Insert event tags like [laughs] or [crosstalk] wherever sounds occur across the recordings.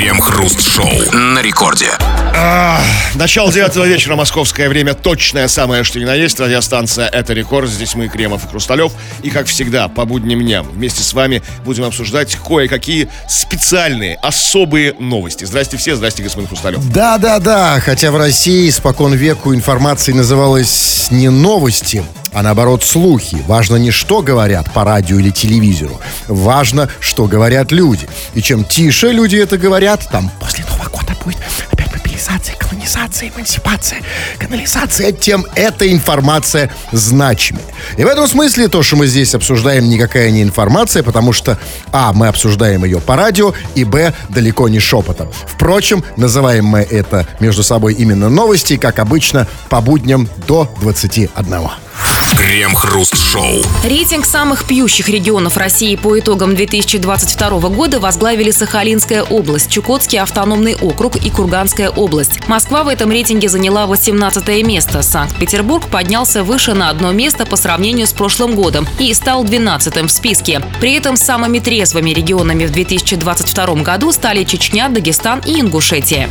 Крем-хруст-шоу на рекорде. А, начало девятого вечера, московское время, точное самое, что ни на есть. Радиостанция «Это рекорд». Здесь мы, Кремов и Хрусталев. И, как всегда, по будним дням вместе с вами будем обсуждать кое-какие специальные, особые новости. Здрасте все, здрасте, господин Хрусталев. Да-да-да, хотя в России спокон веку информацией называлась не новости, а наоборот слухи. Важно не что говорят по радио или телевизору, важно, что говорят люди. И чем тише люди это говорят, там после Нового года будет опять мобилизация, колонизация, эмансипация, канализация, тем эта информация значимее. И в этом смысле то, что мы здесь обсуждаем, никакая не информация, потому что, а, мы обсуждаем ее по радио, и, б, далеко не шепотом. Впрочем, называем мы это между собой именно новости, как обычно, по будням до 21. Крем-хруст-шоу. Рейтинг самых пьющих регионов России по итогам 2022 года возглавили Сахалинская область, Чукотский автономный округ и Курганская область. Москва в этом рейтинге заняла 18 место. Санкт-Петербург поднялся выше на одно место по сравнению с прошлым годом и стал 12 в списке. При этом самыми трезвыми регионами в 2022 году стали Чечня, Дагестан и Ингушетия.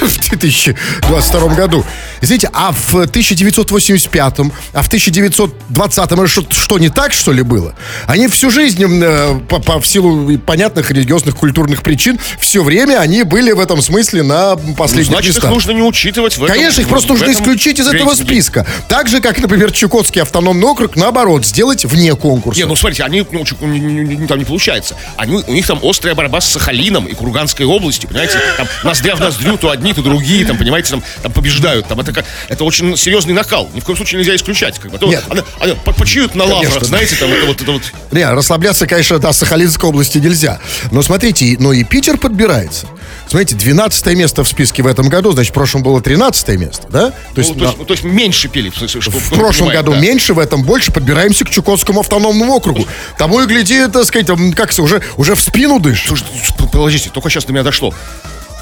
В 2022 году. Извините, а в 1985, а в 1920 что, что не так, что ли, было? Они всю жизнь, э, по, по, в силу понятных религиозных, культурных причин, все время они были в этом смысле на последних ну, значит, местах. их нужно не учитывать в этом, Конечно, их просто нужно этом исключить из этого списка. Так же, как, например, Чукотский автономный округ, наоборот, сделать вне конкурса. Не, ну смотрите, они ну, не- там не получается. Они, у них там острая борьба с Сахалином и Курганской областью, понимаете? Там ноздря в ноздрю, то одни, то другие, там, понимаете, там, там побеждают. Там это, как- это очень серьезный накал. Ни в коем случае нельзя исключать. Как бы. Нет. Они, они по- почуют на Конечно. лаврах, знаете, там это вот, это вот. Не, расслабляться, конечно, да, Сахалинской области нельзя. Но смотрите, но и Питер подбирается. Смотрите, 12 место в списке в этом году, значит, в прошлом было 13 место, да? То Ну, есть, то, есть, ну, то есть меньше пили. в прошлом году да. меньше, в этом больше, подбираемся к Чукотскому автономному округу. Тому и гляди, так сказать, как уже, уже в спину дышишь. Слушай, подождите, только сейчас до меня дошло.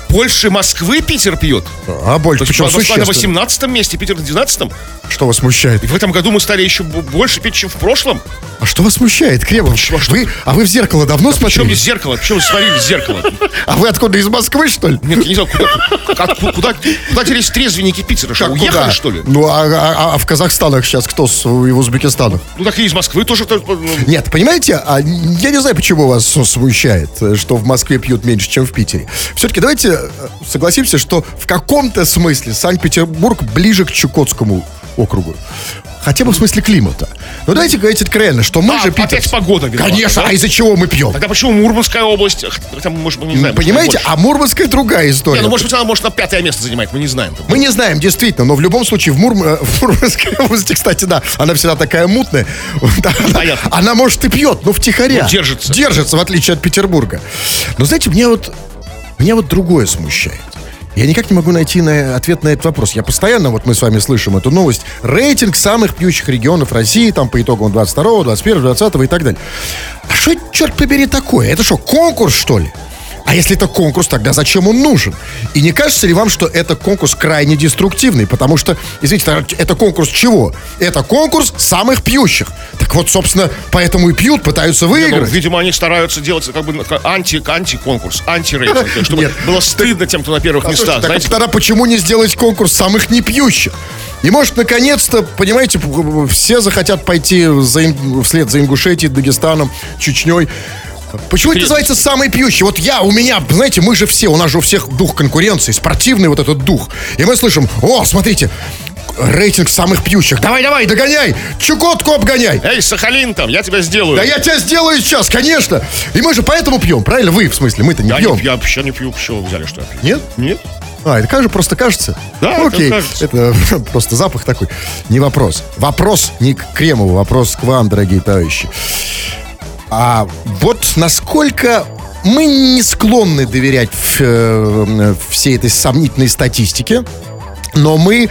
Больше Москвы Питер пьет? А больше, То причем Москва на существенно. 18 месте, Питер на 12 Что вас смущает? И в этом году мы стали еще больше пить, чем в прошлом. А что вас смущает, Кремов? Почему? А что Вы, а вы в зеркало давно Причем смотрели? здесь зеркало? Почему вы смотрели в зеркало? А вы откуда, из Москвы, что ли? Нет, я не знаю, куда, как- куда, куда делись трезвенники Питера? Что, уехали, куда? что ли? Ну, а, а- а в Казахстанах сейчас кто с, и в Узбекистанах? Ну, так и из Москвы тоже. то- ну, Нет, понимаете, а я не знаю, почему вас смущает, что в Москве пьют меньше, чем в Питере. Все-таки давайте э, согласимся, что в каком-то смысле Санкт-Петербург ближе к Чукотскому округу. Хотя бы в смысле климата. Но давайте говорить откровенно, что мы А, же опять питерцы- погода виновата, Конечно, да? а из-за чего мы пьем? Тогда почему Мурманская область? Хотя, может, мы не знаем. Понимаете, а Мурманская другая история. Не, ну, может быть, она может на пятое место занимает, мы не знаем. Мы не знаем, действительно, но в любом случае в, Мурм... э, в Мурманской [laughs] области, кстати, да, она всегда такая мутная. Да, Она, Понятно. она, может, и пьет, но втихаря. Ну, держится. Держится, в отличие от Петербурга. Но знаете, мне вот, меня вот другое смущает. Я никак не могу найти на, ответ на этот вопрос. Я постоянно, вот мы с вами слышим эту новость, рейтинг самых пьющих регионов России, там по итогам 22 21 20 и так далее. А что, черт побери, такое? Это что, конкурс, что ли? А если это конкурс, тогда зачем он нужен? И не кажется ли вам, что это конкурс крайне деструктивный? Потому что, извините, это конкурс чего? Это конкурс самых пьющих. Так вот, собственно, поэтому и пьют, пытаются Ну, выиграть. видимо, они стараются делать как бы анти, анти-конкурс, антирейтинг, чтобы Нет. было стыдно тем, кто на первых А местах. так тогда почему не сделать конкурс самых непьющих? И может, наконец-то, понимаете, все захотят пойти за, вслед за Ингушетией, Дагестаном, Чечней. Почему это называется самый пьющий? Вот я, у меня, знаете, мы же все, у нас же у всех дух конкуренции, спортивный вот этот дух. И мы слышим, о, смотрите, рейтинг самых пьющих. Давай, давай, догоняй, Чукотку обгоняй. Эй, Сахалин там, я тебя сделаю. Да я тебя сделаю сейчас, конечно. И мы же поэтому пьем, правильно? Вы, в смысле, мы-то не Я, пьем. не, я вообще не пью, почему вы взяли, что я пью? Нет? Нет? А, это кажется, просто кажется? Да, Ну, это Окей, кажется. это [laughs] просто запах такой. Не вопрос. Вопрос не к Кремову, вопрос к вам, дорогие товарищи. А вот насколько мы не склонны доверять э, всей этой сомнительной статистике, но мы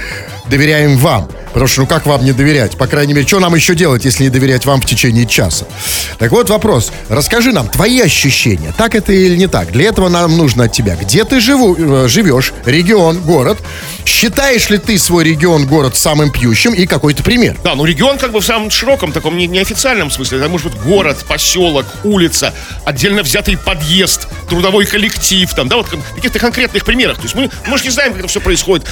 доверяем вам. Потому что, ну как вам не доверять? По крайней мере, что нам еще делать, если не доверять вам в течение часа? Так вот вопрос. Расскажи нам твои ощущения. Так это или не так? Для этого нам нужно от тебя. Где ты живу, э, живешь? Регион, город. Считаешь ли ты свой регион, город самым пьющим? И какой-то пример. Да, ну регион как бы в самом широком, таком не- неофициальном смысле. Это может быть город, поселок, улица, отдельно взятый подъезд, трудовой коллектив, там, да, вот каких-то конкретных примерах. То есть мы, мы же не знаем, как это все происходит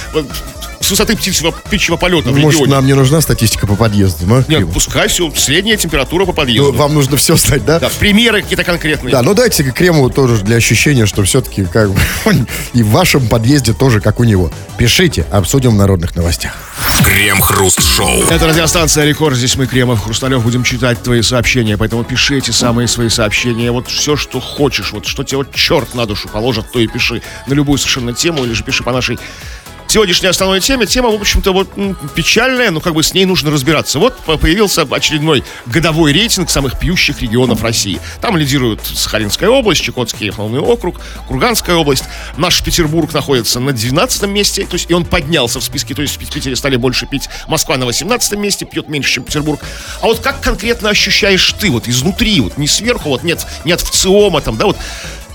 с высоты птичьего, птичьего полета в Может, регионе. нам не нужна статистика по подъезду? ну, Нет, пускай все, средняя температура по подъезду. Ну, вам нужно все знать, да? Да, примеры какие-то конкретные. Да, ну дайте Кремову тоже для ощущения, что все-таки как бы [laughs] и в вашем подъезде тоже как у него. Пишите, обсудим в народных новостях. Крем-хруст-шоу. Это радиостанция Рекорд. Здесь мы, Кремов, Хрусталев, будем читать твои сообщения. Поэтому пиши эти самые свои сообщения. Вот все, что хочешь. Вот что тебе вот черт на душу положит, то и пиши. На любую совершенно тему. Или же пиши по нашей сегодняшней основной теме. Тема, в общем-то, вот печальная, но как бы с ней нужно разбираться. Вот по- появился очередной годовой рейтинг самых пьющих регионов России. Там лидируют Сахалинская область, Чукотский автономный округ, Курганская область. Наш Петербург находится на 12 месте, то есть и он поднялся в списке, то есть в Питере стали больше пить. Москва на 18 месте, пьет меньше, чем Петербург. А вот как конкретно ощущаешь ты, вот изнутри, вот не сверху, вот нет, нет в ЦИОМа там, да, вот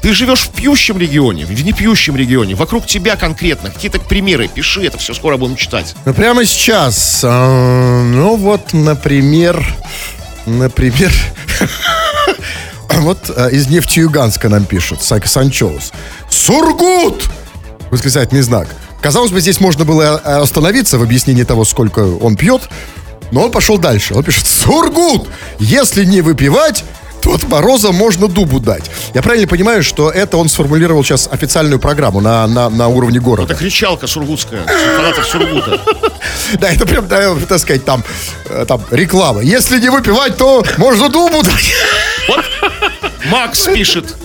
ты живешь в пьющем регионе, в непьющем регионе, вокруг тебя конкретно, какие-то примеры, пиши, это все скоро будем читать. Ну, прямо сейчас, а, ну вот, например, например, [laughs] вот а, из Нефтеюганска нам пишут, Санчоус. Сургут! Восклицательный знак. Казалось бы, здесь можно было а, остановиться в объяснении того, сколько он пьет, но он пошел дальше. Он пишет, Сургут! Если не выпивать, то от мороза можно дубу дать. Я правильно понимаю, что это он сформулировал сейчас официальную программу на, на, на уровне города? Это кричалка сургутская, фанатов Сургута. [laughs] Да, это прям, так сказать, там, э, там реклама. Если не выпивать, то можно дубу дать. [laughs] Вот Макс пишет.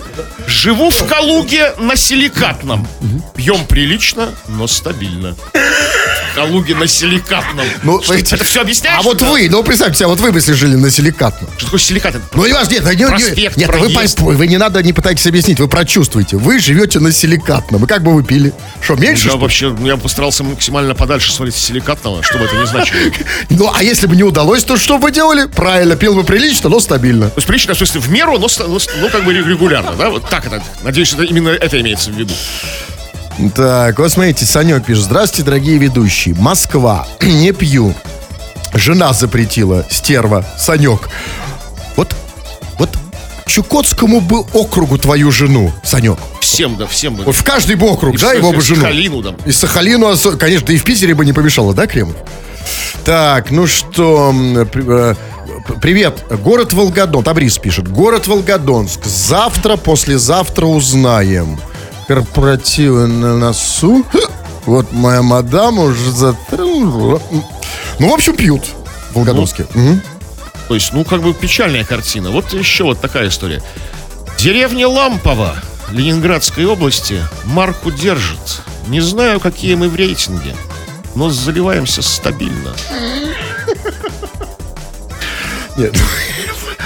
Живу в Калуге на силикатном. Пьем прилично, но стабильно. Калуге на силикатном. Ну, Что, это все объясняешь? А вот да? вы, ну представьте себе, вот вы бы если жили на силикатном. Что такое силикат? Ну, не вас, нет, не, Проспект, нет, вы, по- вы не надо, не пытайтесь объяснить, вы прочувствуете. Вы живете на силикатном. И как бы вы пили? Что, меньше? Я что ли? вообще, ну, я постарался максимально подальше свалить с силикатного, чтобы это не значило. [laughs] Ну, а если бы не удалось, то что бы делали? Правильно, пил бы прилично, но стабильно. То есть прилично, в смысле, в меру, но, но ну, как бы регулярно, да? Вот так это. Надеюсь, это именно это имеется в виду. Так, вот смотрите, Санек пишет. Здравствуйте, дорогие ведущие. Москва. [clears throat] Не пью. Жена запретила. Стерва. Санек. Вот, вот Чукотскому бы округу твою жену, Санек. Всем, да, всем. бы. Вот в каждый бы округ, И да, его бы жену. Сахалину, да. И Сахалину, конечно, да и в Питере бы не помешало, да, Кремов? Так, ну что, э, привет, город Волгодон, Табрис пишет, город Волгодонск, завтра, послезавтра узнаем. Корпоративы на носу, вот моя мадам уже за... Ну, в общем, пьют в Волгодонске. Мгм. То есть, ну, как бы печальная картина. Вот еще вот такая история. Деревня Лампова Ленинградской области марку держит. Не знаю, какие мы в рейтинге, но заливаемся стабильно. Нет.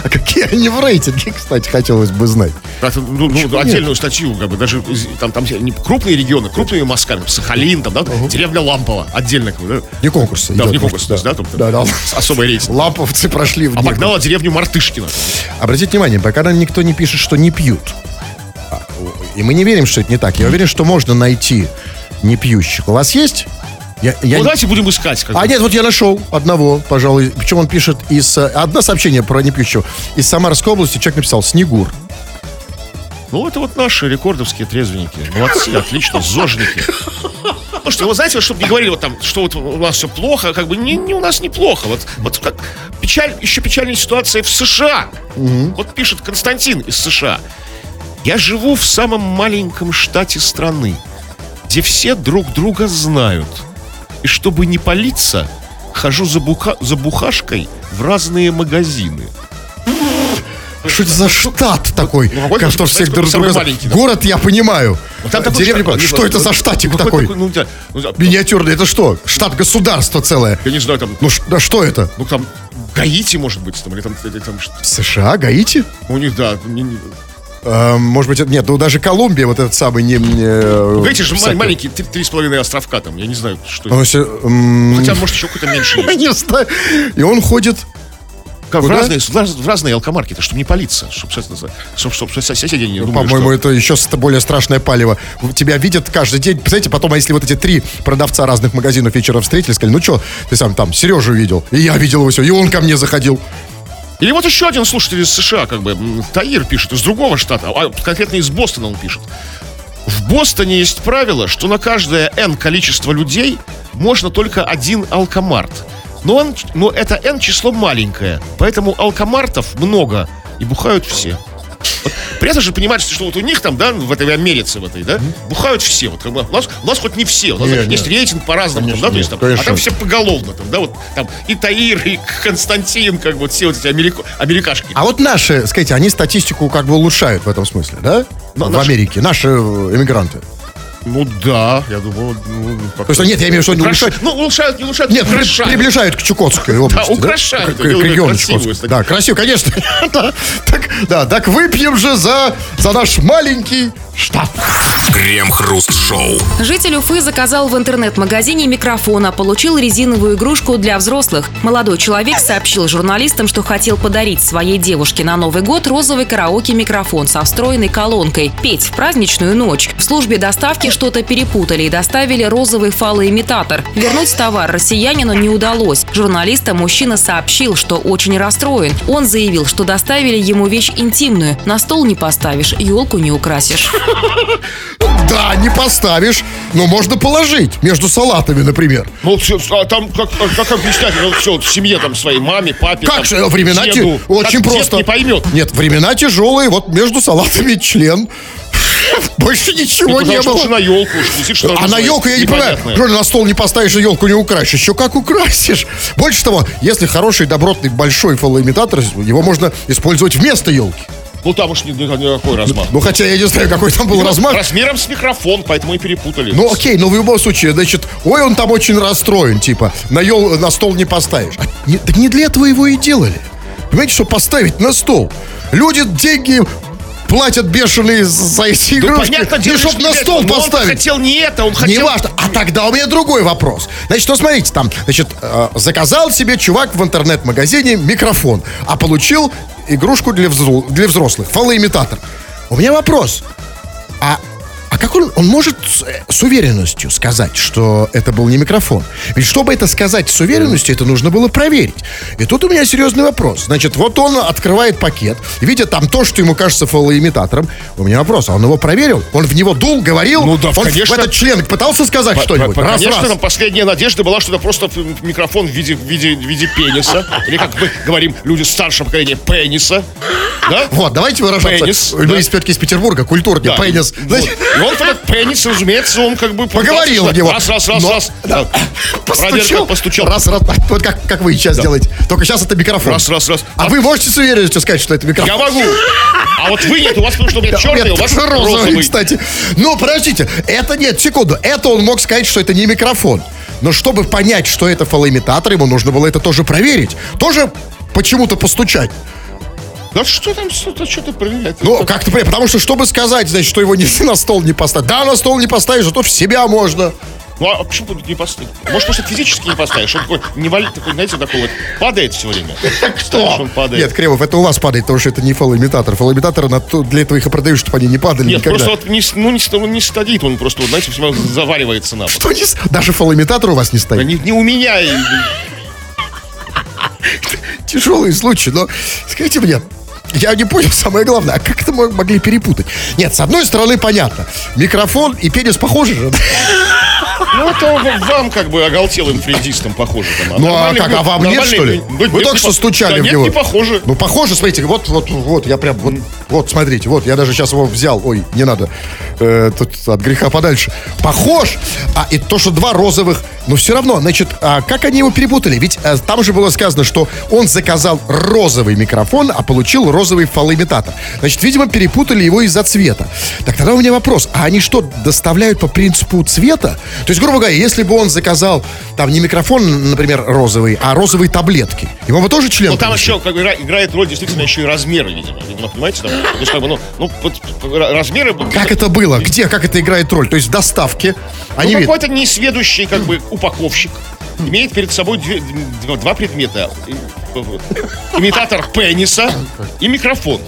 А какие они в рейтинге, кстати, хотелось бы знать. Это, ну, ну, отдельную статью, как бы, даже там, там не крупные регионы, крупные Москва, там, Сахалин, там, да, деревня Лампова, отдельно, как бы, да, Не конкурсы. да, идет не конкурс, есть, да, там, Да, да. особый рейтинг. Ламповцы прошли в Обогнала деревню Мартышкина. Обратите внимание, пока нам никто не пишет, что не пьют. А, И мы не верим, что это не так. Я уверен, что можно найти не пьющих. У вас есть? Я, я Ну, давайте будем искать. Как А нет, вот я нашел одного, пожалуй. Причем он пишет из... э, Одно сообщение про непьющего. Из Самарской области человек написал «Снегур». Ну, это вот наши рекордовские трезвенники. Молодцы, отлично, зожники. Ну что, вы знаете, чтобы не говорили вот там, что вот у нас все плохо, как бы не, не у нас неплохо. Вот, вот как печаль, еще печальная ситуация в США. Вот пишет Константин из США. Я живу в самом маленьком штате страны, где все друг друга знают. И чтобы не палиться, хожу за, буха- за бухашкой в разные магазины. Что это за штат такой, ну, который всех друг друга... Город я понимаю. Там такой Деревня... штат, Что это за штатик ну, такой? ну, да, ну, да, Миниатюрный. Это что? Штат государства целое. я не знаю, там, Ну ш- да что это? ну там Гаити, может быть, там, или там, или там что- США, Гаити? у них, да, не- не- Э, может быть, нет, ну даже Колумбия, вот этот самый не... не Видите же, маленькие три три с половиной островка там, я не знаю, что Он это. все, Хотя, может, еще какой-то меньше [laughs] есть. не знаю. И он ходит... Как в разные, в в разные алкомаркеты, чтобы не палиться, чтобы соседи не думали, По-моему, что- это еще более страшное палево. Тебя видят каждый день. Представляете, потом, а если вот эти три продавца разных магазинов вечером встретились, сказали, ну что, ты сам там Сережу видел, и я видел его все, и он ко мне заходил. Или вот еще один слушатель из США, как бы, Таир пишет, из другого штата, а конкретно из Бостона он пишет. В Бостоне есть правило, что на каждое N количество людей можно только один алкомарт. Но, он, но это N число маленькое, поэтому алкомартов много, и бухают все. Вот приятно же понимать, что вот у них там, да, в этой Америце, в этой, да, бухают все. Вот как бы у нас, у нас хоть не все, у нас Не, есть не. рейтинг по-разному, там, да, то есть нет, там, а конечно. там все поголовно, там, да, вот там и Таир, и Константин, как бы вот все вот эти америка- америкашки. А вот наши, скажите, они статистику как бы улучшают в этом смысле, да? Но в наши- Америке, наши э, иммигранты. Ну да, я думаю, ну, То есть, нет, я имею в виду, что они Украш- улучшают. Ну, улучшают, не улучшают, Нет, украшают. приближают к Чукотской области. украшают, К- к- к региону Чукотской. Да, красиво, конечно. [laughs] Да, Так, да, так выпьем же за, за наш маленький штат. Крем-хруст-шоу. Житель Уфы заказал в интернет-магазине микрофон, а получил резиновую игрушку для взрослых. Молодой человек сообщил журналистам, что хотел подарить своей девушке на Новый год розовый караоке-микрофон со встроенной колонкой. Петь в праздничную ночь. В службе доставки что-то перепутали и доставили розовый фалоимитатор. Вернуть товар россиянину не удалось. Журналистам мужчина сообщил, что очень расстроен. Он заявил, что доставили ему вещь интимную. На стол не поставишь, елку не украсишь. [laughs] Да, не поставишь, но можно положить между салатами, например. Ну, все, а там как, как объяснять? Ну, все, в семье там своей маме, папе, Как там, же, времена те- деду. очень Как просто. не поймет. Нет, времена тяжелые, вот между салатами член. [laughs] Больше ничего Ну, не было. на елку что А на елку я не понимаю. Ли, на стол не поставишь и елку не украсишь? Еще как украсишь? Больше того, если хороший, добротный, большой фалоимитатор, его можно использовать вместо елки. Ну, там уж ни- ни- никакой размах. Ну, хотя я не знаю, какой там был размах. Размером с микрофон, поэтому и перепутали. Ну, окей, но в любом случае, значит, ой, он там очень расстроен, типа, на, ел, на стол не поставишь. А не, так не для этого его и делали. Понимаете, что поставить на стол. Люди деньги платят бешеные за эти игрушки, понятно, и дело, чтоб что на стол это. Но поставить. Он хотел не это, он хотел... Не важно. А тогда у меня другой вопрос. Значит, ну смотрите, там, значит, э, заказал себе чувак в интернет-магазине микрофон, а получил игрушку для, взро- для взрослых, фалоимитатор. У меня вопрос. А, а как он, он может с, э, с уверенностью сказать, что это был не микрофон? Ведь чтобы это сказать с уверенностью, это нужно было проверить. И тут у меня серьезный вопрос. Значит, вот он открывает пакет, видит там то, что ему кажется фалоимитатором. У меня вопрос, а он его проверил? Он в него дул, говорил? Ну да, он конечно. в этот член пытался сказать По- что-нибудь? по- Раз, Конечно, раз. там последняя надежда была, что это просто микрофон в виде, в виде, в виде пениса. Или, как мы говорим, люди старшего поколения, пениса. Да? Вот, давайте выражаться. Пенис, Мы да. из все-таки из Петербурга, культурнее. Да, Пенис. вот. Он этот пенис, разумеется, он как бы... Поговорил пытался него. Раз, раз, раз, Но- раз. Да. Постучал. Проверка, постучал. Раз, раз. Вот как, как вы сейчас делаете. Только сейчас это микрофон. Раз, раз, раз. А вы можете с уверенностью сказать, что это микрофон? Я могу. А вот вы нет, у вас потому что у меня Да, черный, у вас розовый, розовый. кстати. Ну, подождите, это нет, секунду. Это он мог сказать, что это не микрофон. Но чтобы понять, что это фалоимитатор, ему нужно было это тоже проверить. Тоже почему-то постучать. Да что там, что-то, что-то проверять? Ну, как-то, понять, потому что, чтобы сказать, значит, что его не [laughs] на стол не поставить. Да, на стол не поставишь, зато в себя можно. Ну, а почему тут не поставить? Может, просто физически не поставишь? Он такой, не валит, такой, знаете, такой вот, падает все время. Что? Он падает. Нет, Кремов, это у вас падает, потому что это не фалоимитатор. Фалоимитаторы на то- для этого их и продают, чтобы они не падали Нет, никогда. просто вот не, ну, не, он не стадит, он просто, вот, знаете, равно заваривается на пол. Что не Даже фалоимитатор у вас не Да стоит. Не, не у меня. Тяжелый случай, но скажите мне, я не понял самое главное, а как это мо- могли перепутать? Нет, с одной стороны, понятно. Микрофон и пенис похожи же. Ну, это вам как бы оголтелым френдистам похоже. Там. Ну, а как, а вам нет, что ли? Ну, Вы только что стучали да в нет, него. не похоже. Ну, похоже, смотрите, вот, вот, вот, я прям, вот, вот, смотрите, вот, я даже сейчас его взял, ой, не надо, э, тут от греха подальше. Похож, а и то, что два розовых, но все равно, значит, а как они его перепутали? Ведь э, там же было сказано, что он заказал розовый микрофон, а получил розовый фалоимитатор. Значит, видимо, перепутали его из-за цвета. Так тогда у меня вопрос, а они что, доставляют по принципу цвета? То есть есть, грубо говоря, если бы он заказал там не микрофон, например, розовый, а розовые таблетки, ему бы тоже член Ну, там еще как бы, игра- играет роль действительно еще и размеры, видимо. Видимо, понимаете? Там, то есть, как бы, ну, ну, размеры... Как это было? Где? Как это играет роль? То есть в доставке они Ну, видят. какой-то несведущий, как бы, упаковщик имеет перед собой две- два, предмета. И- Имитатор пениса и микрофон.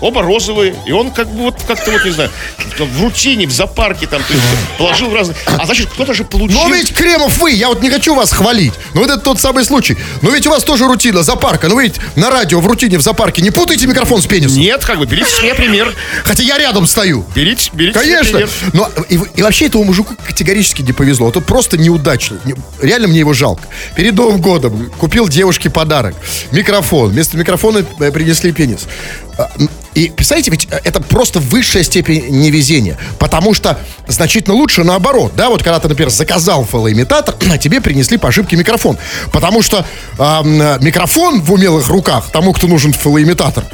Оба розовые, и он как бы вот как-то вот, не знаю, в рутине, в зоопарке там то есть, положил в разные... А значит, кто-то же получил... Но ведь Кремов вы, я вот не хочу вас хвалить. Но вот это тот самый случай. Но ведь у вас тоже рутина зоопарка. Ну вы ведь на радио в рутине в зоопарке не путайте микрофон с пенисом. Нет, как бы, берите с меня пример. Хотя я рядом стою. Берите, берите Конечно. пример. Но и, и вообще этому мужику категорически не повезло. Это просто неудачно. Не- Реально мне его жалко. Перед Новым годом купил девушке подарок. Микрофон. Вместо микрофона э, принесли пенис. А, И представляете, ведь э, это просто высшая степень невезения. Потому что значительно лучше наоборот. Да, вот когда ты, например, заказал фалоимитатор, [clears throat] а тебе принесли по ошибке микрофон. Потому что э, микрофон в умелых руках тому, кто нужен фалоимитатор,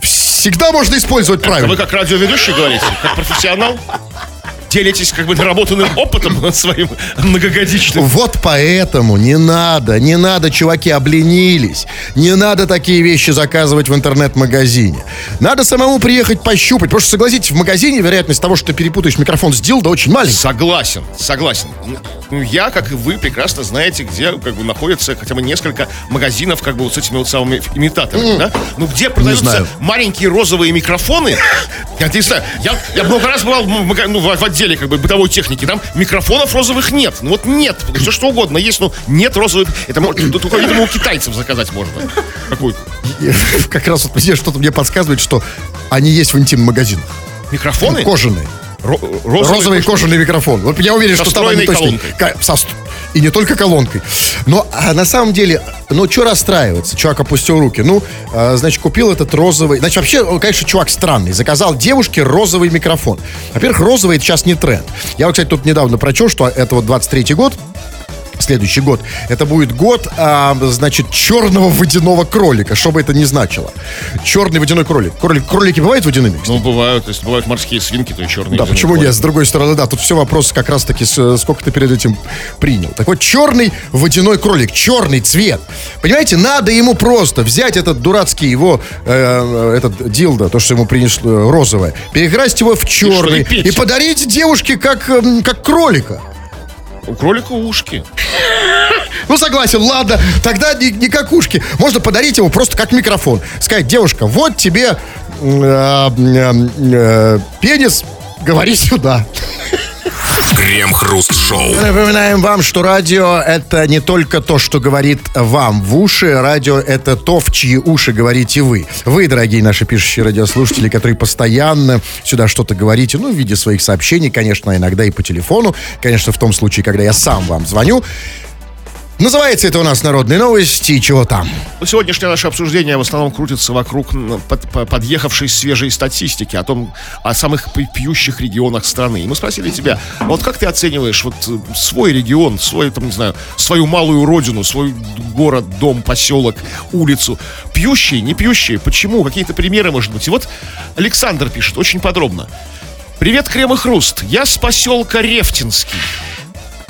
всегда можно использовать правильно. Вы как радиоведущий говорите, как профессионал? Делитесь как бы наработанным опытом своим многогодичным. Вот поэтому не надо, не надо, чуваки, обленились. Не надо такие вещи заказывать в интернет-магазине. Надо самому приехать пощупать. Потому что, согласитесь, в магазине вероятность того, что ты перепутаешь микрофон с дилдо, очень маленькая. Согласен, согласен. Ну, я, как и вы, прекрасно знаете, где как бы находится хотя бы несколько магазинов как бы вот с этими вот самыми имитаторами, да? Ну, где продаются маленькие розовые микрофоны. Я не знаю, я, я много раз бывал в, ну, в, в отделе как бы бытовой техники, там микрофонов розовых нет. Ну, вот нет, все что угодно есть, но нет розовых. Это мо- только, видимо, у китайцев заказать можно. Какой Как раз вот что-то мне подсказывает, что они есть в интим-магазинах. микрофоны? Кожаные. Ро- Розовый кожаный микрофон. Вот я уверен, Со что там они точно... Со И не только колонкой. Но а, на самом деле, ну, что расстраиваться? Чувак опустил руки. Ну, а, значит, купил этот розовый... Значит, вообще, он, конечно, чувак странный. Заказал девушке розовый микрофон. Во-первых, розовый это сейчас не тренд. Я вот, кстати, тут недавно прочел, что это вот 23-й год, следующий год, это будет год, а, значит, черного водяного кролика, что бы это ни значило. Черный водяной кролик. кролик кролики бывают водяными? Ну, бывают, есть бывают морские свинки, то и черные. Да, почему нет? С другой стороны, да, тут все вопрос как раз-таки, э, сколько ты перед этим принял. Так вот, черный водяной кролик, черный цвет. Понимаете, надо ему просто взять этот дурацкий его, э, э, этот дилдо, то, что ему принесло, розовое, перекрасить его в черный и и подарить девушке как, как кролика. У кролика ушки. [laughs] Ну, согласен, ладно, тогда не, не как ушки. Можно подарить его просто как микрофон. Сказать, девушка, вот тебе э, э, э, пенис, говори сюда. [laughs] Крем-хруст-шоу. Напоминаем вам, что радио это не только то, что говорит вам в уши. Радио это то, в чьи уши говорите вы. Вы, дорогие наши пишущие радиослушатели, которые постоянно сюда что-то говорите, ну, в виде своих сообщений, конечно, иногда и по телефону. Конечно, в том случае, когда я сам вам звоню. Называется это у нас «Народные новости» и чего там. Ну, Сегодняшнее наше обсуждение в основном крутится вокруг под- по- подъехавшей свежей статистики о том, о самых пьющих регионах страны. И мы спросили тебя, вот как ты оцениваешь вот э, свой регион, свой, там, не знаю, свою малую родину, свой город, дом, поселок, улицу? Пьющие, не пьющие? Почему? Какие-то примеры, может быть? И вот Александр пишет очень подробно. Привет, Крем и Хруст. Я с поселка Рефтинский.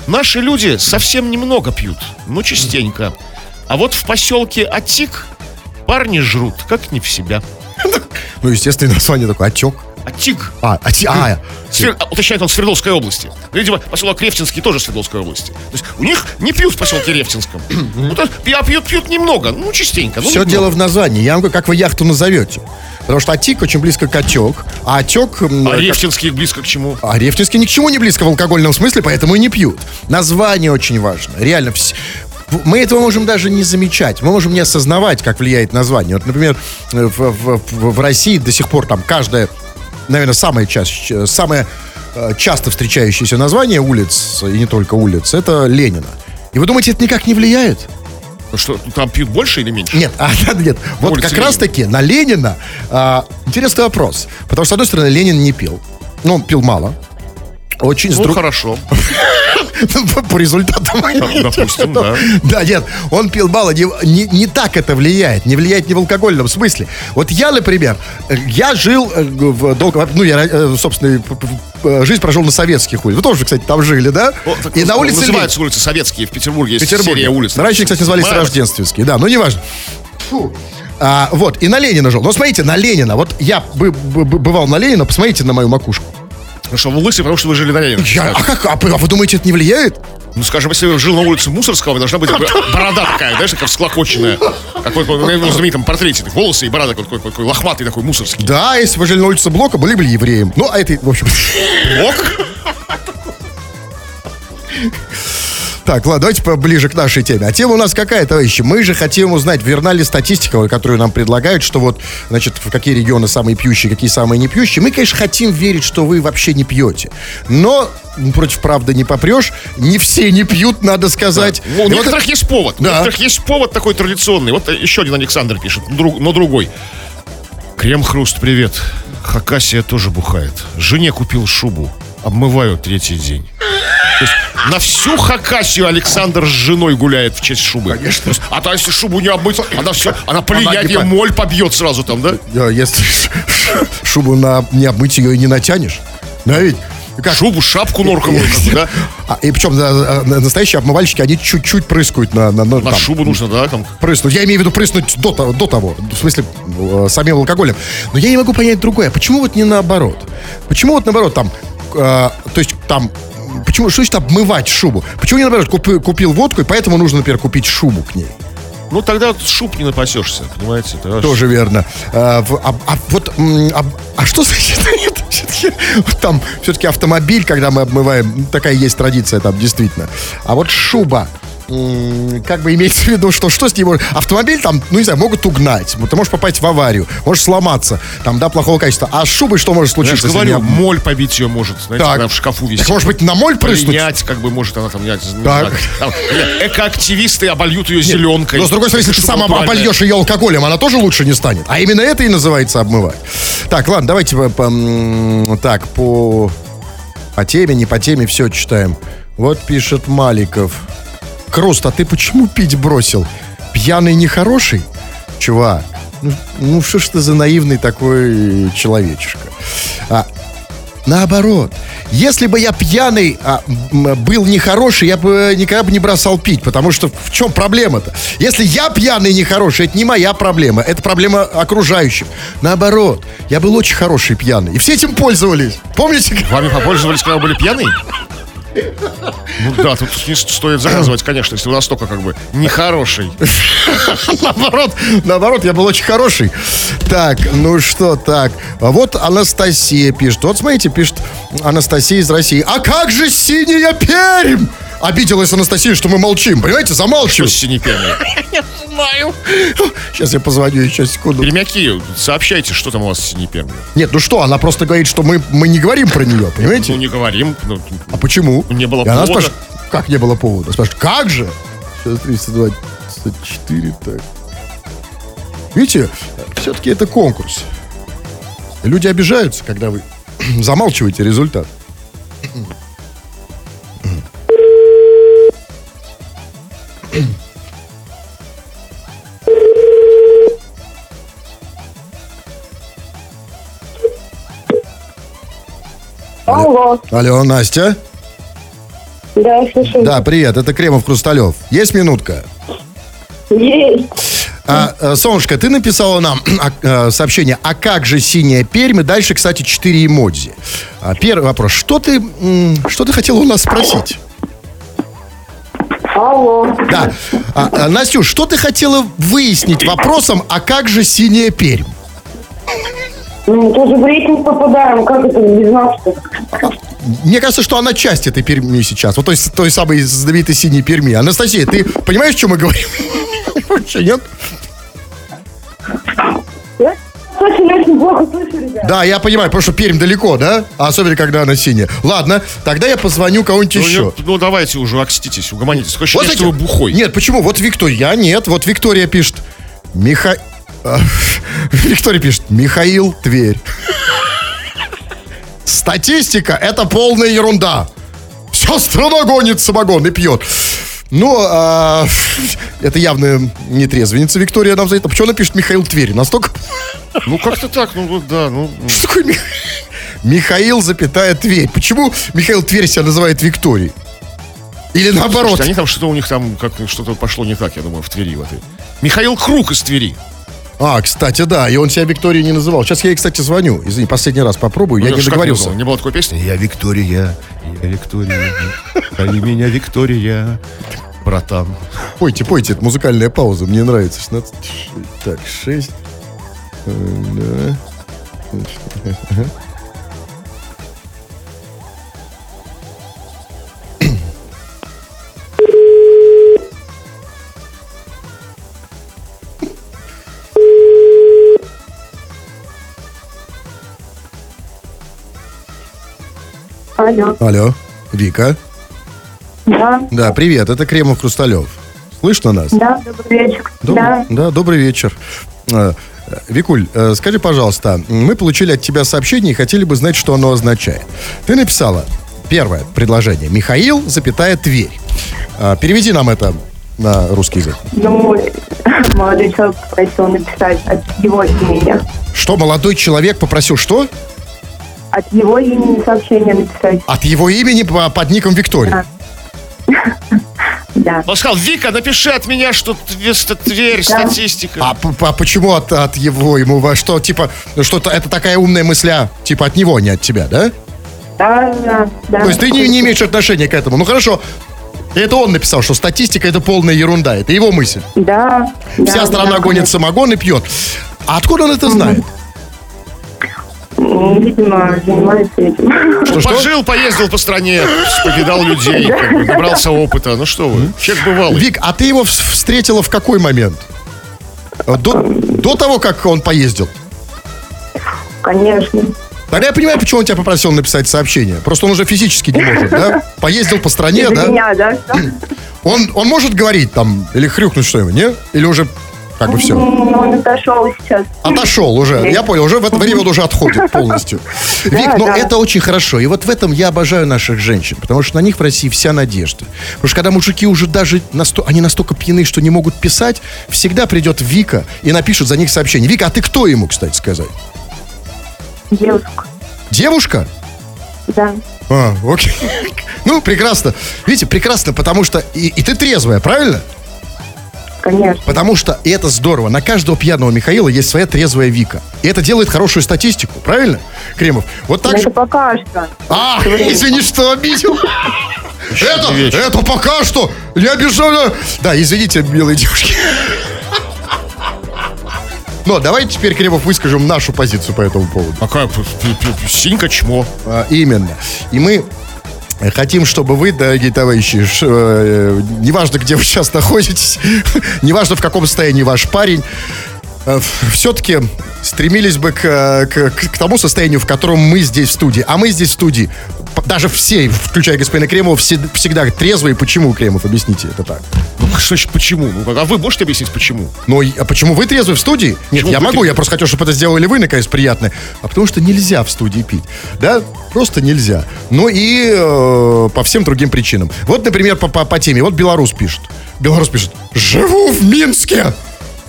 Наши люди совсем немного пьют, но частенько. А вот в поселке Атик парни жрут, как не в себя. Ну, естественно, [laughs] название такое «Отек». Атик. А, оти- а, Свер- а, Уточняет он Свердловской области. Видимо, поселок Рефтинский тоже Свердловской области. То есть у них не пьют в поселке Рефтинском. Ну, то пьют, пьют, пьют немного, ну, частенько. ну, Все немного. дело в названии. Я вам говорю, как вы яхту назовете. Потому что Атик очень близко к отек, а отек... А как- Рефтинский близко к чему? А Рефтинский ни к чему не близко в алкогольном смысле, поэтому и не пьют. Название очень важно. Реально, вс- мы этого можем даже не замечать. Мы можем не осознавать, как влияет название. Вот, например, э, в- в- в России до сих пор там каждая, наверное, самое, чаще, самое э, часто встречающееся название улиц, и не только улиц, это Ленина. И вы думаете, это никак не влияет? Ну, Что, там пьют больше или меньше? Нет, [laughs] а, нет. Вот как раз таки на Ленина а, интересный вопрос. Потому что, с одной стороны, Ленин не пил. Ну, он пил мало. Очень с Ну, друг- хорошо. [laughs] [laughs] По результатам. Допустим, да. Да, нет, он пил мало. Не, не, так это влияет. Не влияет не в алкогольном смысле. Вот я, например, э, я жил э, в долго... Ну, я, э, собственно, жизнь прожил на советских улицах. Вы тоже, кстати, там жили, да? И на улице... Называются улицы советские. В Петербурге есть Петербурге. улиц. Раньше, кстати, назывались рождественские, да, но неважно. Фу. А, вот, и на Ленина жил. Но смотрите, на Ленина. Вот я бы- бывал на Ленина, посмотрите на мою макушку. Ну что, вы лысый, потому что вы жили на. Я- а как? А, вы- а вы думаете, это не влияет? Ну, скажем, если жил на улице Мусорского, должна быть [laughs] борода такая, знаешь, такая всклокоченная. Какой на его [laughs] знаменитом портрете. Волосы и борода такой, такой, такой лохматый такой мусорский. Да, если вы жили на улице Блока, были бы евреем. Ну, а это, в общем... Ок. [laughs] Так, ладно, давайте поближе к нашей теме. А тема у нас какая, товарищи? Мы же хотим узнать, верна ли статистика, которую нам предлагают, что вот, значит, в какие регионы самые пьющие, какие самые не пьющие. Мы, конечно, хотим верить, что вы вообще не пьете. Но против правды не попрешь. Не все не пьют, надо сказать. У И вот некоторых есть повод. У Да. некоторых есть повод такой традиционный. Вот еще один Александр пишет, но другой. Крем-хруст, привет. Хакасия тоже бухает. Жене купил шубу. Обмываю третий день. На всю Хакасию Александр с женой гуляет в честь шубы. Конечно. А то если шубу не обмыть, она все, она ее по- моль побьет сразу там, да? Если шубу на, не обмыть ее и не натянешь. Да ведь? Как? Шубу, шапку норковую, да? А, и причем да, на- настоящие обмывальщики, они чуть-чуть прыскают на, на, На там, шубу нужно, да, там. Прыснуть. Я имею в виду прыснуть до, до того. В смысле, э, самим алкоголем. Но я не могу понять другое. Почему вот не наоборот? Почему вот наоборот там... э, то есть там... Почему, что значит обмывать шубу? Почему не наоборот купи- купил водку, и поэтому нужно, например, купить шубу к ней? Ну тогда вот шуб не напасешься, понимаете? Тогда Тоже верно. А, а- а вот, а, а что значит [laughs] там все-таки автомобиль, когда мы обмываем, такая есть традиция там, действительно. А вот шуба, как бы имеется в виду, что что с ним Автомобиль там, ну не знаю, могут угнать. Ты можешь попасть в аварию, можешь сломаться, там, да, плохого качества. А с шубой что может Я же случиться? если говорю, об- моль побить ее может, знаете, Так. в шкафу висит. Так, может быть, на моль прыснуть? Полинять, как бы, может, она там, я Так. там, экоактивисты обольют ее зеленкой. Но с другой стороны, если ты сам об- обольешь ее алкоголем, она тоже лучше не станет. А именно это и называется обмывать. Так, ладно, давайте по, по, так, по, по теме, не по теме, все читаем. Вот пишет Маликов. Круст, а ты почему пить бросил? Пьяный нехороший? Чувак, ну, ну что ж ты за наивный такой человечишка? А, Наоборот, если бы я пьяный а, был нехороший, я бы никогда бы не бросал пить, потому что в чем проблема-то? Если я пьяный нехороший, это не моя проблема, это проблема окружающих. Наоборот, я был очень хороший пьяный, и все этим пользовались. Помните? Вами попользовались, когда вы были пьяные? Ну да, тут не стоит заказывать, конечно, если вы настолько как бы нехороший. [laughs] Наоборот, наоборот, я был очень хороший. Так, ну что так. Вот Анастасия пишет. Вот смотрите, пишет Анастасия из России. А как же синяя Пермь? Обиделась Анастасия, что мы молчим. Понимаете, Что замалчиваем. с синепенной? Сейчас я позвоню еще секунду. Пермяки, сообщайте, что там у вас с синепермой. Нет, ну что, она просто говорит, что мы, мы не говорим про нее, понимаете? Ну, не говорим. ну, А почему? Не было И она повода. спрашивает, как не было повода? Спрашивает, как же? Сейчас 324, так. Видите, все-таки это конкурс. Люди обижаются, когда вы [clears throat] замалчиваете результат. Алло, Алло, Настя? да, слушаю. Да, привет, это Кремов Хрусталев. Есть минутка? Есть. А, э, Солнышко, ты написала нам [clears throat] э, сообщение, а как же синяя Пермь? И дальше, кстати, 4 эмодзи. А, Первый вопрос. Что ты, что ты хотела у нас спросить? Алло. Да. А, а, Настюш, что ты хотела выяснить вопросом, а как же синяя Пермь? Ну, тоже в рейтинг попадаем. Как это без нас-то? Мне кажется, что она часть этой Перми сейчас. Вот той, той самой знаменитой синей Перми. Анастасия, ты понимаешь, о чем мы говорим? Вообще нет? Я очень очень плохо слышу, ребят. Да, я понимаю, потому что Пермь далеко, да? А особенно, когда она синяя. Ладно, тогда я позвоню кому-нибудь Ну, еще. не- ну, давайте уже окститесь, угомонитесь. Такое Вот ощущение, что вы бухой. Нет, почему? Вот Виктория, я нет. Вот Виктория пишет. Миха... а, [laughs] Виктория пишет. Михаил Тверь. Статистика – это полная ерунда. Все вся страна гонит самогон и пьет. Ну, а, [laughs] это явно не трезвенница Виктория нам за это. Почему она пишет Михаил Тверь? Настолько... [laughs] Ну, как-то так, ну, вот, да, ну... Что такое Мих- Михаил, запятая, Тверь? Почему Михаил Тверь себя называет Викторией? Или наоборот? Слушайте, они там что-то у них там, как что-то пошло не так, я думаю, в Твери в этой. Михаил Круг из Твери. А, кстати, да, и он себя Викторией не называл. Сейчас я ей, кстати, звоню. Извини, последний раз попробую, я Ну, не что, как договорился. Не было такой песни? Я Виктория, я Виктория, зови меня Виктория, братан. Пойте, пойте, это музыкальная пауза, мне нравится. 16, так, 6. Да. Алло. Алло, Вика. Да, Да, привет, это Кремов Хрусталев. Слышно нас? да, добрый вечер. Доб- Да, да, добрый вечер. Э, Викуль, э, скажи, пожалуйста, мы получили от тебя сообщение и хотели бы знать, что оно означает. Ты написала первое предложение. Михаил, запятая, Тверь. Э, Переведи нам это на русский язык. ну, молодой человек попросил написать от его имени. Что молодой человек попросил что? От его имени сообщение написать. От его имени по- под ником Виктория. Да. [laughs] Он сказал, Вика, напиши от меня, что Тв- Тверь, Да. статистика. А, а почему от, от его ему что типа что-то это такая умная мысля типа от него, а не от тебя, да? Да, да, да. То есть ты не, не имеешь отношения к этому. Ну хорошо. Это он написал, что статистика это полная ерунда. Это его мысль. Да. Вся да, страна да, гонит самогон и пьет. А откуда он это знает? М, Видимо, занимается этим. Что, что? Пожил, поездил по стране, повидал людей, как бы, набрался опыта. Ну что вы, человек бывалый. Вик, а ты его вс- встретила в какой момент? Э, До, до того, как он поездил? Конечно. Тогда я понимаю, почему он тебя попросил написать сообщение. Просто он уже физически не может, да? Поездил по стране, Из-за да? меня, да? Он, он может говорить там или хрюкнуть что-нибудь, не? Или уже как бы все? Он отошел сейчас. Отошел уже. Я понял, уже в это время он уже отходит полностью. Вик, но это очень хорошо. И вот в этом я обожаю наших женщин, потому что на них в России вся надежда. Потому что когда мужики уже даже насто... они настолько пьяны, что не могут писать, всегда придет Вика и напишет за них сообщение. Вика, а ты кто ему, кстати, сказать? Девушка. Девушка? Да. А, окей. [laughs] Ну, прекрасно. Видите, прекрасно, потому что и, и ты трезвая, правильно? Конечно. Потому что, и это здорово, на каждого пьяного Михаила есть своя трезвая Вика. И это делает хорошую статистику, правильно, Кремов? Вот так Но же... это пока что. А, извини, что обидел. Это, это пока что. Не обижаю. Да, извините, милые девушки. Но давайте теперь, Кремов, выскажем нашу позицию по этому поводу. А как? П- п- п- Синька чмо. А, именно. И мы хотим, чтобы вы, дорогие товарищи, э, неважно, где вы сейчас находитесь, [laughs] неважно, в каком состоянии ваш парень, все-таки стремились бы к, э, к- к тому состоянию, в котором мы здесь в студии. А мы здесь в студии, даже все, включая господина Кремова, все- всегда трезвые. Почему, Кремов? Объясните это так. Ну, что значит почему? Ну, а вы можете объяснить, почему? И- а почему вы трезвы в студии? Нет, Почему я могу, трезвы? я просто хотел, чтобы это сделали вы, наконец, приятное. А потому что нельзя в студии пить. Да, просто нельзя. Ну и э, по всем другим причинам. Вот, например, по, по, по теме. Вот белорус пишет. Белорус пишет. Живу в Минске.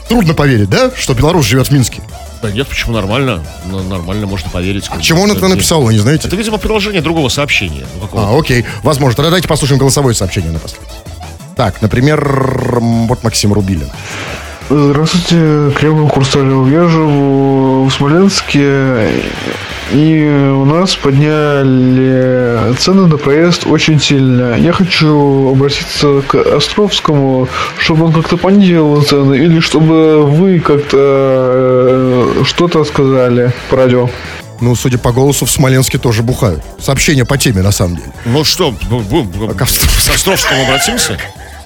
Трудно поверить, да, что белорус живет в Минске. Да нет, почему нормально? Ну, нормально, можно поверить. А чему он это написал, вы не знаете? Это, видимо, приложение другого сообщения. Ну. А, окей. Возможно. Тогда давайте послушаем голосовое сообщение напоследок. Так, например, вот Максим Рубилин. Здравствуйте, Кремов Хрусталев. Я живу в Смоленске, и у нас подняли цены на проезд очень сильно. Я хочу обратиться к Островскому, чтобы он как-то понизил цены, или чтобы вы как-то э, что-то сказали по радио. Ну, судя по голосу, в Смоленске тоже бухают. Сообщение по теме, на самом деле. Ну что, Островскому. к Островскому обратимся?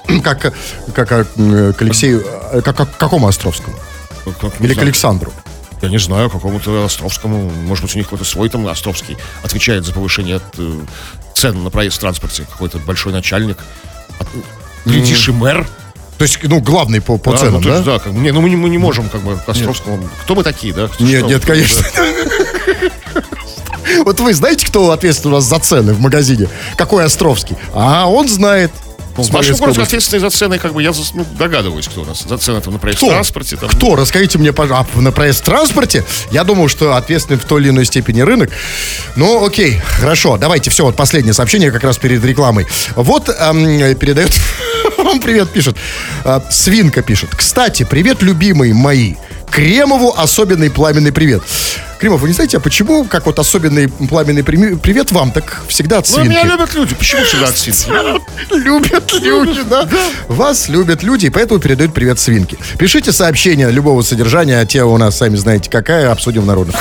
[clears throat] Как, как э, к Алексею, э, как, как- к какому Островскому? Как- как, Или к. Александру? Я не знаю, какому-то Островскому. Может быть, у них какой-то свой там Островский отвечает за повышение э, цен на проезд в транспорте. Какой-то большой начальник. От- Глядишь, и мэр. То есть, ну, главный по, по Да, ценам, ну, то да? есть, да, как- не, ну мы не, мы не можем как бы к Островскому. Кто мы такие, да? Нет, Что? нет, конечно. [laughs] Вот вы знаете, кто ответственен у нас за цены в магазине? Какой Островский? А он знает. Ну, нашем городе ответственный за цены, как бы я ну, догадываюсь, кто у нас за цены там, на проезд в Кто? транспорте. Там. Кто? Расскажите мне, пожалуйста. А, на проезд в транспорте? Я думаю, что ответственный в той или иной степени рынок. Ну, окей, хорошо. Давайте, все, вот последнее сообщение как раз перед рекламой. Вот эм, передает... [laughs] Вам привет пишет. Э, Свинка пишет. Кстати, привет, любимые мои. Кремову особенный пламенный привет. Кремов, вы не знаете, а почему, как вот особенный пламенный привет вам, так всегда от Ну, свинки? меня любят люди. Почему всегда от свинки? [laughs] Любят люди, да? Вас любят люди, и поэтому передают привет свинки. Пишите сообщения любого содержания, а те у нас, сами знаете, какая, обсудим в народных.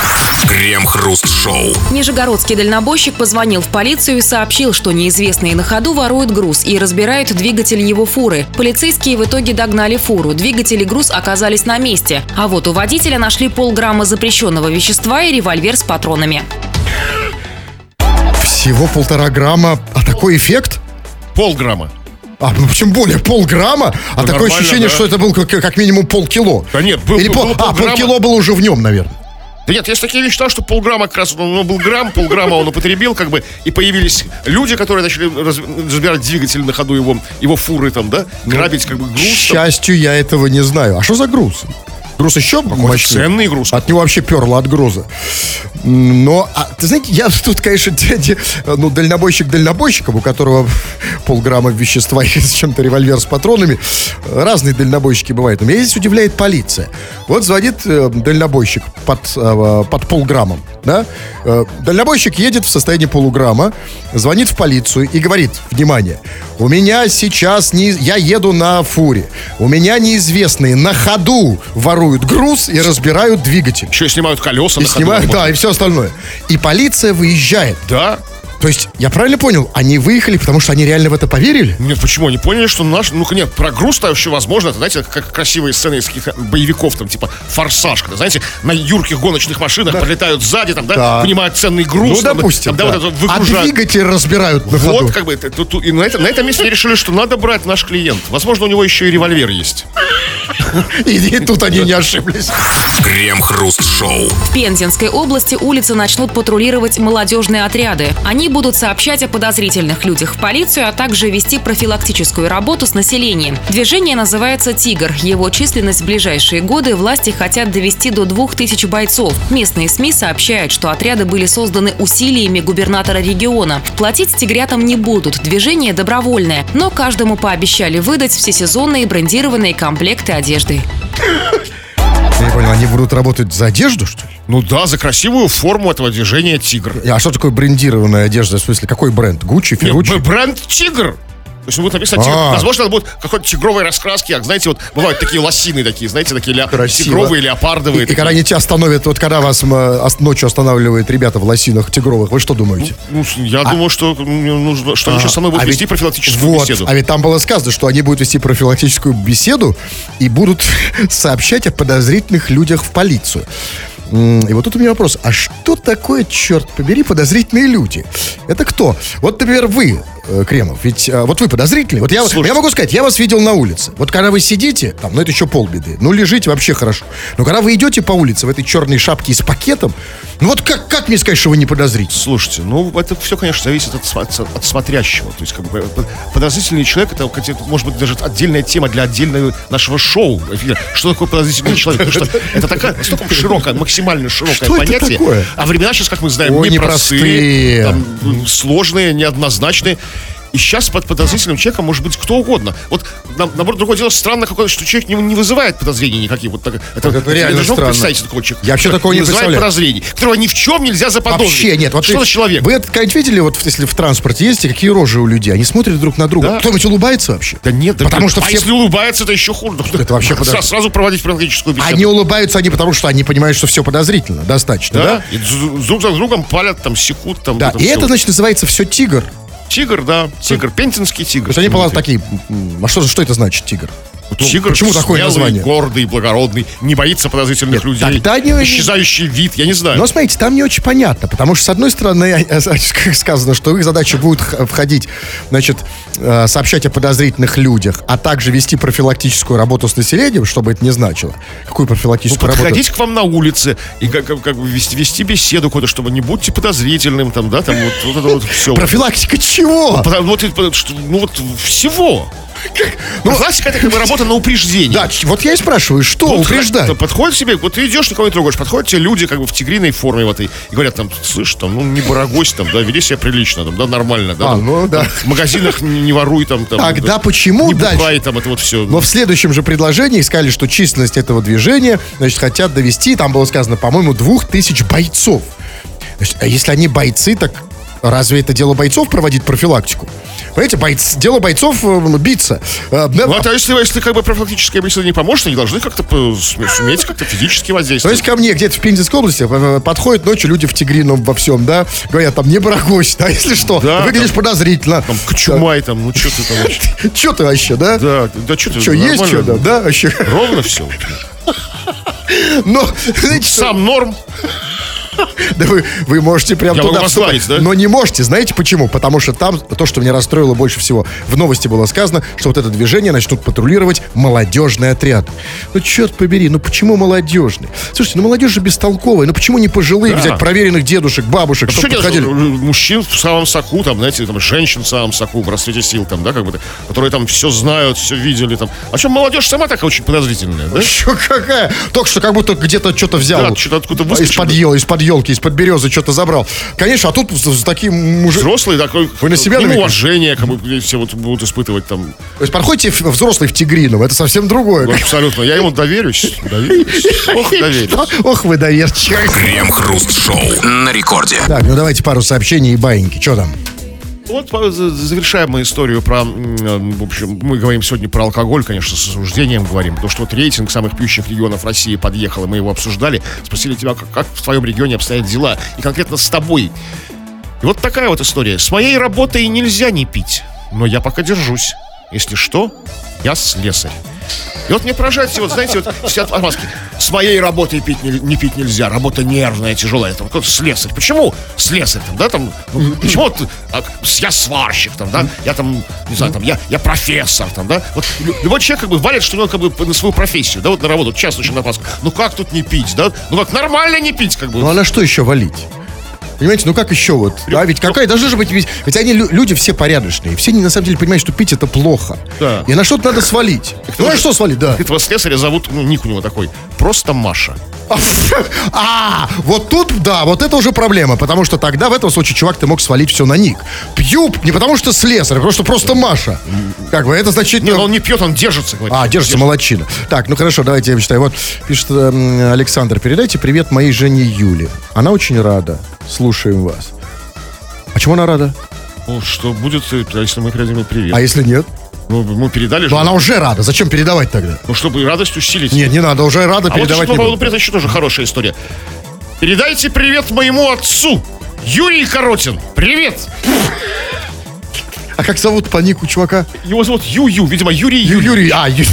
Крем-хруст-шоу. Нижегородский дальнобойщик позвонил в полицию и сообщил, что неизвестные на ходу воруют груз и разбирают двигатель его фуры. Полицейские в итоге догнали фуру. Двигатель и груз оказались на месте. А вот у водителя нашли полграмма запрещенного вещества и револьвер с патронами. Всего полтора грамма, а такой эффект? Полграмма. А, ну, тем более полграмма, а Ну, такое нормально, ощущение, да. что это был как, как минимум полкило. Да нет, был- Или был- пол- было а, полграмма. полкило было уже в нем, наверное. Да нет, есть такие вещи, что полграмма как раз, ну, был грамм, полграмма он употребил, как бы, и появились люди, которые начали раз- разбирать двигатель на ходу его, его фуры там, да, грабить как бы К груз. там. счастью, я этого не знаю. А что за груз? Груз еще мощнее? ценный груз. От него вообще перло от груза. Но, а, ты знаете, я [laughs] тут, конечно, дядя, ну, дальнобойщик дальнобойщиком, у которого полграмма вещества [laughs] и с чем-то револьвер с патронами. Разные дальнобойщики бывают. Но меня здесь удивляет полиция. Вот звонит э, дальнобойщик под, э, под полграммом, да? Э, дальнобойщик едет в состоянии полуграмма, звонит в полицию и говорит, внимание, у меня сейчас, не, я еду на фуре, у меня неизвестные на ходу воруют груз и разбирают двигатель. Еще и снимают колеса И на ходу. снимают, да, и все остальное. И полиция выезжает. Да. То есть, я правильно понял, они выехали, потому что они реально в это поверили? Нет, почему? Они поняли, что наш... Ну, нет, про груз-то вообще возможно. Это, знаете, как красивые сцены из каких-то боевиков, там, типа «Форсаж», когда, знаете, на юрких гоночных машинах пролетают сзади, там, да, Да. понимают ценный груз. Ну, там, допустим, там, да, да. вот это А выгружают. двигатель разбирают на ходу. Вот, как бы, это- тут- и на, это, на этом месте они решили, что надо брать наш клиент. Возможно, у него еще и револьвер есть. И, [laughs] и тут они не ошиблись. Крем-хруст-шоу. В Пензенской области улицы начнут патрулировать молодежные отряды. Они будут сообщать о подозрительных людях в полицию, а также вести профилактическую работу с населением. Движение называется «Тигр». Его численность в ближайшие годы власти хотят довести до 2000 бойцов. Местные СМИ сообщают, что отряды были созданы усилиями губернатора региона. Платить тигрятам не будут, движение добровольное, но каждому пообещали выдать всесезонные брендированные комплекты одежды. Я не понял, они будут работать за одежду, что ли? Ну да, за красивую форму этого движения «Тигр». А что такое брендированная одежда? В смысле, какой бренд? Гуччи, Ферруччи? бренд «Тигр». То есть, ну, будет написано. А. Возможно, это будет какой-то тигровой раскраски. как, Знаете, вот бывают такие лосины такие, знаете, такие ля- тигровые, леопардовые. и такие. когда они тебя остановят, вот когда вас ос- ночью останавливают ребята в лосинах тигровых, вы что думаете? Ну, я думаю, что мне нужно, что они сейчас со мной будут А вести профилактическую вот, беседу. А ведь там было сказано, что они будут вести профилактическую беседу и будут [laughs] сообщать о подозрительных людях в полицию. И вот тут у меня вопрос, а что такое, черт побери, подозрительные люди? Это кто? Вот, например, вы, э, Кремов, ведь э, вот вы подозрительный. Вот я, Слушайте. я могу сказать, я вас видел на улице. Вот когда вы сидите, там, ну это еще полбеды, ну лежите вообще хорошо. Но когда вы идете по улице в этой черной шапке и с пакетом, ну вот как, как мне сказать, что вы не подозрительный? Слушайте, ну это все, конечно, зависит от, сма- от смотрящего. То есть, как бы подозрительный человек это, может быть, даже отдельная тема для отдельного нашего шоу. Что такое подозрительный человек? Потому что [laughs] это такая настолько широкая, максимально широкое Что это понятие. такое? А времена сейчас, как мы знаем, Ой, непростые, непростые. там, сложные, неоднозначные. И сейчас под подозрительным человеком может быть кто угодно. Вот, на- наоборот, другое дело, странно какое что человек не, не вызывает подозрений никаких. Вот так, это, это реально даже не могу странно. представить такого человека. Я вообще такого не вызывает представляю. подозрений, которого ни в чем нельзя заподозрить. Вообще нет. Вот что за человек? Вы это когда-нибудь видели, вот если в транспорте ездите, какие рожи у людей? Они смотрят друг на друга. Да. Кто-нибудь улыбается вообще? Да нет, да Потому блин, что а все- если улыбается, это еще хуже. Это вообще Сра- подозр- сразу проводить профилактическую беседу. Они улыбаются они потому, что они понимают, что все подозрительно, достаточно, да? да? И друг за другом палят, там, секут, там. Да, вот и это, значит, называется все тигр. Тигр, да, тигр, пентинский тигр. То есть они, по такие, а что, что это значит, тигр? Ну, Тигр почему такое смелый, название? гордый, благородный, не боится подозрительных людей. тогда не- Исчезающий вид, я не знаю. Но смотрите, там не очень понятно, потому что, с одной стороны, [laughs] как сказано, что их задача будет входить, значит, э, сообщать о подозрительных людях, а также вести профилактическую работу с населением, что бы это ни значило. Какую Ну, профилактическую работу? подходить к вам на улице и как, как, как бы вести, вести беседу какую-то, чтобы не будьте подозрительным, там, да, там вот, вот это вот все. Профилактика чего? Вот, что, ну вот всего. Ну, классика это как бы работа на упреждение. Да, вот я и спрашиваю, что Вот упреждать? Подходит себе, вот ты идешь, никого не трогаешь, подходят тебе люди как бы в тигриной форме в этой, и говорят там, слышь, там, ну не барагось там, да, веди себя прилично, там, да, нормально, да. А, там, ну, да. там, В магазинах не, не воруй там. там Тогда да, почему не дальше? бухай, там, это вот все. Но в следующем же предложении сказали, что численность этого движения, значит, хотят довести, там было сказано, по-моему, двух тысяч бойцов. Значит, а если они бойцы, так разве это дело бойцов проводить профилактику? Понимаете, бойц, дело бойцов э, биться. Э, да, Вот, а если, если как бы профилактическая беседа не поможет, они должны как-то суметь как-то физически То воздействовать. есть ко мне где-то в Пензенской области э, подходят ночью люди в тигрином во всем, да, говорят, там, не барагось, да, [laughs] если что, Да, выглядишь подозрительно. Там, кочумай, там, ну что ты там вообще? [laughs] Че ты вообще, да? Да, да что ты, Что, есть что, да, да, вообще? Ровно все. [laughs] Но, знаете, что- Сам норм. [laughs] Да вы, вы можете прям Я туда могу вступать, да? но не можете. Знаете почему? Потому что там то, что меня расстроило больше всего, в новости было сказано, что вот это движение начнут патрулировать молодежный отряд. Ну, черт побери, ну почему молодежный? Слушайте, ну молодежь же бестолковая, ну почему не пожилые Да. взять проверенных дедушек, бабушек, Что чтобы делать? подходили? Мужчин в самом соку, там, знаете, там, женщин в самом соку, в расцвете сил, там, да, как бы, которые там все знают, все видели, там. А что, молодежь сама такая очень подозрительная, да? Еще какая? Только что как будто где-то что-то взял. Да, что-то откуда выскочил. Из-под ел, из-под елки, из-под березы что-то забрал. Конечно, а тут таким мужиком... Взрослый такой, Вы на себя нему намекаете? уважение, как бы, все вот будут испытывать там. То есть подходите в- взрослый в тигрином, это совсем другое. Ну, абсолютно. Я ему доверюсь. Доверюсь. Ох, доверюсь. [laughs] Ох, вы доверчивый. Крем-хруст-шоу на рекорде. Так, ну давайте пару сообщений и баиньки. Что там? Вот завершаем мы историю про, м, в общем, мы говорим сегодня про алкоголь, конечно, с осуждением говорим, потому что вот рейтинг самых пьющих регионов России подъехал, и мы его обсуждали, спросили тебя, как, как в твоем регионе обстоят дела, и конкретно с тобой. И вот такая вот история. С моей работой нельзя не пить, но я пока держусь. Если что, я слесарь. И вот мне поражает, вот, знаете, вот сидят отмазки. С моей работой пить не, не пить нельзя, работа нервная, тяжелая. Там какой-то слесарь. Почему слесарь там, да, там, ну, почему вот, а, я сварщик там, да, я там, не знаю, там, я, я профессор там, да. Вот лю- любой человек как бы валит, что он как бы на свою профессию, да, вот на работу, часто очень на опаску. Ну как тут не пить, да? Ну как нормально не пить, как бы. Ну а на что еще валить? Понимаете, ну как еще вот? Да, ведь какая должна же быть... Ведь, ведь они лю- люди все порядочные. Все не на самом деле понимают, что пить это плохо. Да. И на что-то надо свалить. Ну а что свалить, да? [laughs] Этого слесаря зовут, ну, ник у него такой, просто Маша. [laughs] А, вот тут, да, вот это уже проблема, потому что тогда в этом случае, чувак, ты мог свалить все на ник. Пью не потому что слесарь, а потому что просто Маша. Как бы это значит... Нет, он не пьет, он держится, говорит. А, держится молодчина. Так, ну хорошо, давайте я читаю. Вот пишет эм, Александр, передайте привет моей жене Юле. Она очень рада. Слушаем вас. А чему она рада? Ну, что будет, э, если мы передадим ей привет? А если нет? Ну, мы передали же. Ну она уже рада. Зачем передавать тогда? Ну, чтобы радость усилить. Нет, не надо, уже рада а вот передавать поводу буду. привета еще тоже хорошая история. Передайте привет моему отцу, Юрий Коротин. Привет! Как зовут по нику чувака? Его зовут Ю-Ю, видимо, Юрий Ю- Ю. Юрий. А, Ю-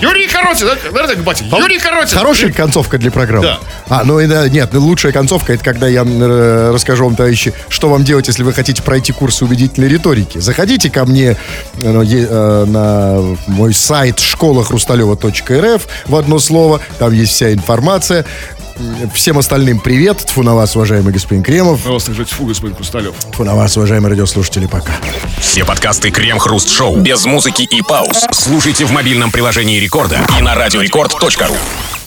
Юрий Коротин, да? Так, батя. Юрий Коротин. Хорошая концовка для программы. Да. А, ну и да, нет, ну, лучшая концовка это когда я э, расскажу вам, товарищи, что вам делать, если вы хотите пройти курсы убедительной риторики. Заходите ко мне э, э, на мой сайт школахрусталева.рф в одно слово. Там есть вся информация. Всем остальным привет. Тфу на вас, уважаемый господин Кремов. На вас так фу, господин Хрусталев. Тфу на вас, уважаемые радиослушатели. Пока. Все подкасты Крем-хруст-шоу без музыки и пауз слушайте в мобильном приложении Рекорда и на радиорекорд.ру.